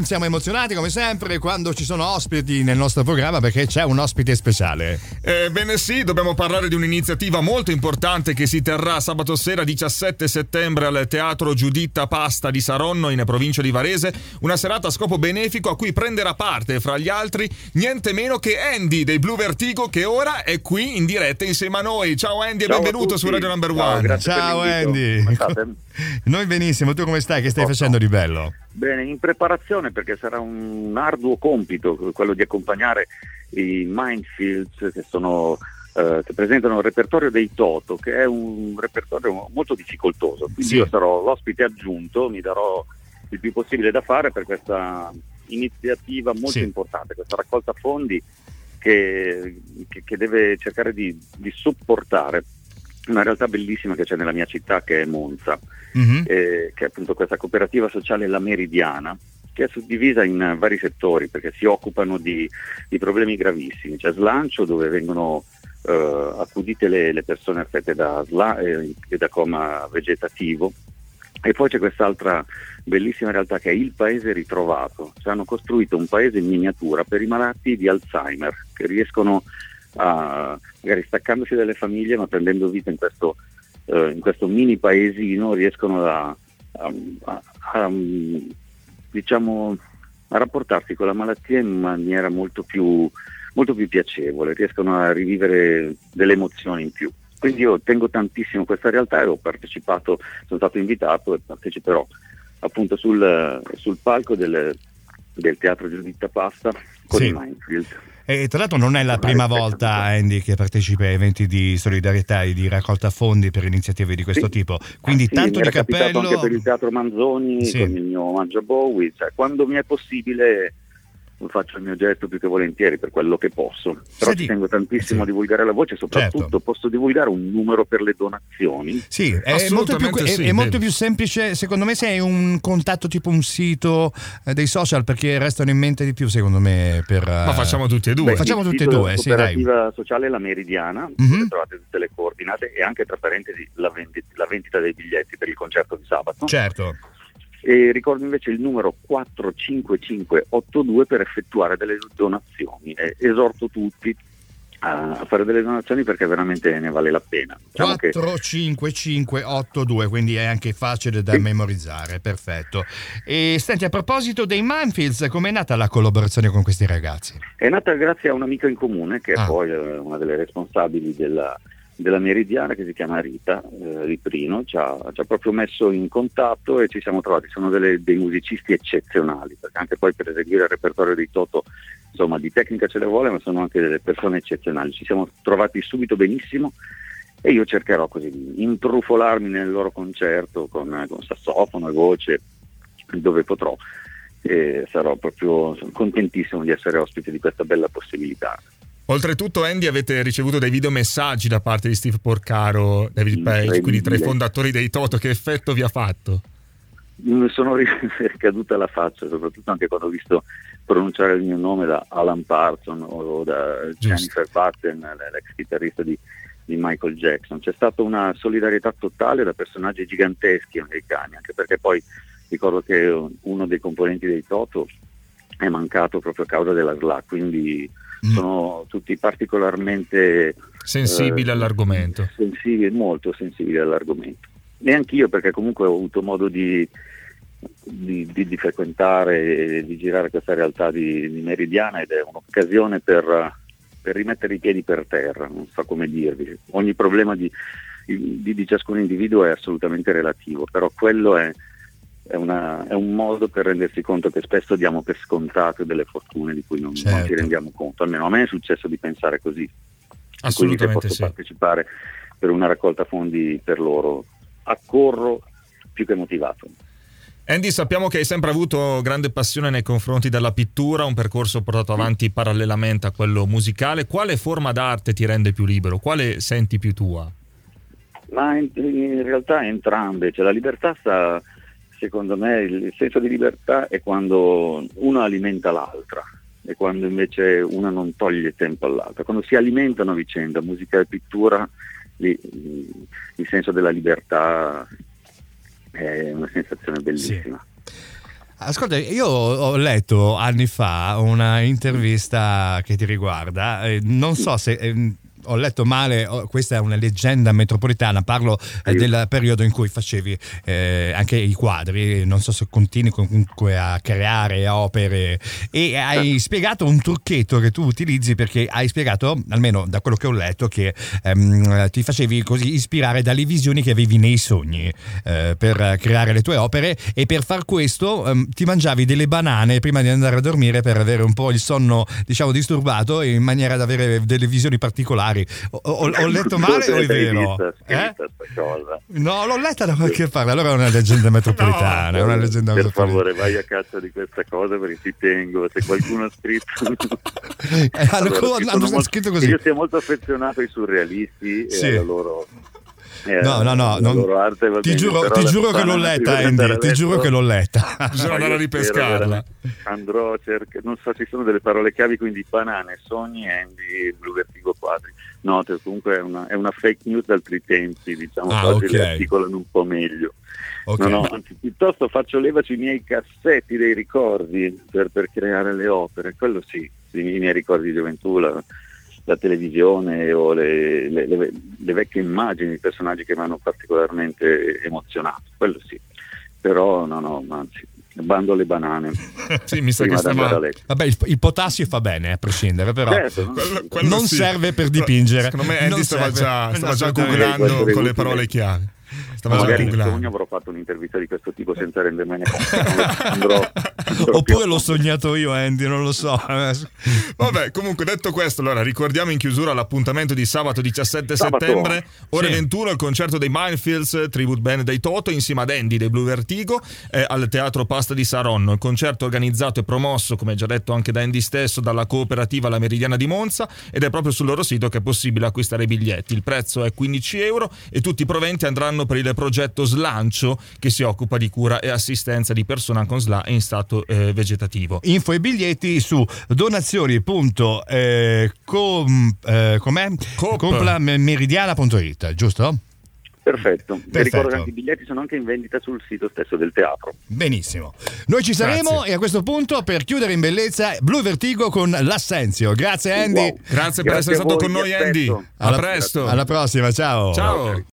Siamo emozionati come sempre quando ci sono ospiti nel nostro programma perché c'è un ospite speciale. Ebbene sì, dobbiamo parlare di un'iniziativa molto importante che si terrà sabato sera 17 settembre al Teatro Giuditta Pasta di Saronno in provincia di Varese, una serata a scopo benefico a cui prenderà parte fra gli altri niente meno che Andy dei Blue Vertigo che ora è qui in diretta insieme a noi. Ciao Andy Ciao e benvenuto su Radio Number Ciao, One. Ciao l'invito. Andy. Come state? Noi benissimo, tu come stai? Che stai Posto. facendo di bello? Bene, in preparazione perché sarà un arduo compito quello di accompagnare i Mindfields che sono eh, che presentano il repertorio dei Toto, che è un repertorio molto difficoltoso. Quindi Sì. io sarò l'ospite aggiunto, mi darò il più possibile da fare per questa iniziativa molto Sì. importante, questa raccolta fondi che, che- che deve cercare di, di supportare una realtà bellissima che c'è nella mia città che è Monza Mhm. eh, che è appunto questa cooperativa sociale La Meridiana, che è suddivisa in vari settori perché si occupano di, di problemi gravissimi. C'è slancio dove vengono eh, accudite le, le persone affette da, sla- eh, e da coma vegetativo. E poi c'è quest'altra bellissima realtà che è il paese ritrovato. Cioè, hanno costruito un paese in miniatura per i malati di Alzheimer che riescono a, magari staccandosi dalle famiglie ma prendendo vita in questo eh, in questo mini paesino riescono a, a- diciamo, a rapportarsi con la malattia in maniera molto più, molto più piacevole, riescono a rivivere delle emozioni in più. Quindi io tengo tantissimo questa realtà e ho partecipato, sono stato invitato e parteciperò appunto sul, sul palco del, del Teatro Giuditta Pasta con Sì. i Mindfield. E tra l'altro non è la Ma prima volta. Andy, che partecipa a eventi di solidarietà e di raccolta fondi per iniziative di questo Sì. tipo. Quindi Sì, tanto di cappello. anche per il Teatro Manzoni Sì. con il mio Mangia Bowie, cioè, quando mi è possibile faccio il mio gesto più che volentieri per quello che posso. Però Senti- ci tengo tantissimo sì. a divulgare la voce, soprattutto Certo. posso divulgare un numero per le donazioni. Sì, è molto, più, è- sì, è molto più semplice, secondo me, se hai un contatto tipo un sito eh, dei social, perché restano in mente di più, secondo me. Per, eh, Ma facciamo tutti e due. Beh, facciamo il tutte e due, sì, dai. Cooperativa sociale La Meridiana, Mhm. dove trovate tutte le coordinate e anche tra parentesi la, vendi- la vendita dei biglietti per il concerto di sabato. Certo. E ricordo invece il numero 45582 per effettuare delle donazioni. E esorto tutti a fare delle donazioni perché veramente ne vale la pena. Diciamo che 45582, quindi è anche facile da Sì. memorizzare, perfetto. E senti, a proposito dei Manfields, com'è nata la collaborazione con questi ragazzi? è nata grazie a un amico in comune che Ah. è poi eh, una delle responsabili della, della Meridiana che si chiama Rita eh, Riprino, ci ha, ci ha proprio messo in contatto e ci siamo trovati, sono delle- dei musicisti eccezionali, perché anche poi per eseguire il repertorio di Toto, insomma di tecnica ce ne vuole, ma sono anche delle persone eccezionali, ci siamo trovati subito benissimo e io cercherò così di intrufolarmi nel loro concerto con, con sassofono e voce dove potrò e sarò proprio contentissimo di essere ospite di questa bella possibilità. Oltretutto, Andy, avete ricevuto dei videomessaggi da parte di Steve Porcaro, David Page, quindi tra i fondatori dei Toto. Che effetto vi ha fatto? Mi sono ricaduta la faccia, soprattutto anche quando ho visto pronunciare il mio nome da Alan Parson o da Jennifer Batten, l'ex chitarrista di, di Michael Jackson. C'è stata una solidarietà totale da personaggi giganteschi americani, anche perché poi ricordo che uno dei componenti dei Toto è mancato proprio a causa della SLA, quindi Mm. sono tutti particolarmente Sensibile eh, all'argomento. Sensibili, molto sensibili all'argomento. E anch'io perché comunque ho avuto modo di, di, di- di frequentare e di girare questa realtà di, di Meridiana ed è un'occasione per, per rimettere i piedi per terra, non so come dirvi. Ogni problema di, di- di ciascun individuo è assolutamente relativo, però quello è, è una- è un modo per rendersi conto che spesso diamo per scontate delle fortune di cui non, non Certo. ci rendiamo conto. Almeno a me è successo di pensare così. Quindi se Assolutamente posso sì. partecipare per una raccolta fondi per loro, accorro più che motivato. Andy, sappiamo che hai sempre avuto grande passione nei confronti della pittura, un percorso portato avanti parallelamente a quello musicale. Quale forma d'arte ti rende più libero? Quale senti più tua? Ma in, in realtà entrambe, cioè la libertà sta, secondo me, il, senso di libertà è quando una alimenta l'altra e quando invece una non toglie tempo all'altra. Quando si alimentano a vicenda, musica e pittura, lì, il senso della libertà è una sensazione bellissima. Sì. Ascolta, io ho letto anni fa una intervista che ti riguarda, eh, non so se eh, ho letto male, questa è una leggenda metropolitana, parlo eh, del periodo in cui facevi eh, anche i quadri, non so se continui comunque a creare opere. E hai spiegato un trucchetto che tu utilizzi perché hai spiegato, almeno da quello che ho letto, che ehm, ti facevi così ispirare dalle visioni che avevi nei sogni eh, per creare le tue opere. E per far questo ehm, ti mangiavi delle banane prima di andare a dormire per avere un po' il sonno diciamo disturbato in maniera da avere delle visioni particolari particolari. Ho, ho, ho letto male o è vero? Eh? No, l'ho letta da qualche parte. Allora è una leggenda metropolitana. no, è una leggenda per metropolitana. favore, vai a caccia di questa cosa perché ci tengo. Se qualcuno ha scritto. eh, allora, hanno, hanno scritto così. Io sono molto affezionato ai surrealisti sì. e alla loro eh, no, no, no, non, arte, ti giuro, ti giuro che l'ho letta, Andy. Ti giuro che l'ho letta. Bisogna andare a ripescarla. Andrò a cercare, non so, ci sono delle parole chiavi, quindi banane, sogni, Andy, blu vertigo quadri. No, comunque è una, è una, fake news da altri tempi, diciamo, ah, oggi okay. le articolano un po' meglio. Okay. No, no, anzi, piuttosto faccio leva sui miei cassetti dei ricordi per, per creare le opere, quello sì, i miei ricordi di gioventù, la, la televisione o le, le, le, le, vecchie immagini di personaggi che mi hanno particolarmente emozionato, quello sì, però no, no, anzi, bando le banane. sì, mi sa che stiamo... Vabbè, il, il, potassio fa bene a prescindere, però certo, quello, quello non sì. serve per dipingere. Secondo me Andy stava già, stava già googlando con le parole chiave. Stava magari in sogno avrò fatto un'intervista di questo tipo senza rendermene conto. Oppure l'ho sognato io, Andy, non lo so. Vabbè, comunque detto questo, allora ricordiamo in chiusura l'appuntamento di sabato 17 sabato. settembre, ore sì. 21, il concerto dei Minefields, tribute band dei Toto, insieme ad Andy dei Blue Vertigo, eh, al Teatro Pasta di Saronno. Il concerto organizzato e promosso, come già detto anche da Andy stesso, dalla cooperativa La Meridiana di Monza ed è proprio sul loro sito che è possibile acquistare i biglietti. Il prezzo è 15 euro e tutti i proventi andranno per il progetto Slancio che si occupa di cura e assistenza di persone con SLA in stato eh, vegetativo. Info e biglietti su donazioni.com eh, com, eh, giusto? Perfetto. Perfetto. Vi ricordo che anche i biglietti sono anche in vendita sul sito stesso del teatro. Benissimo. Noi ci saremo Grazie. e a questo punto per chiudere in bellezza Blue Vertigo con l'Assenzio. Grazie Andy. Wow. Grazie per Grazie essere stato con noi Andy. Alla, alla presto. Alla prossima, ciao. Ciao.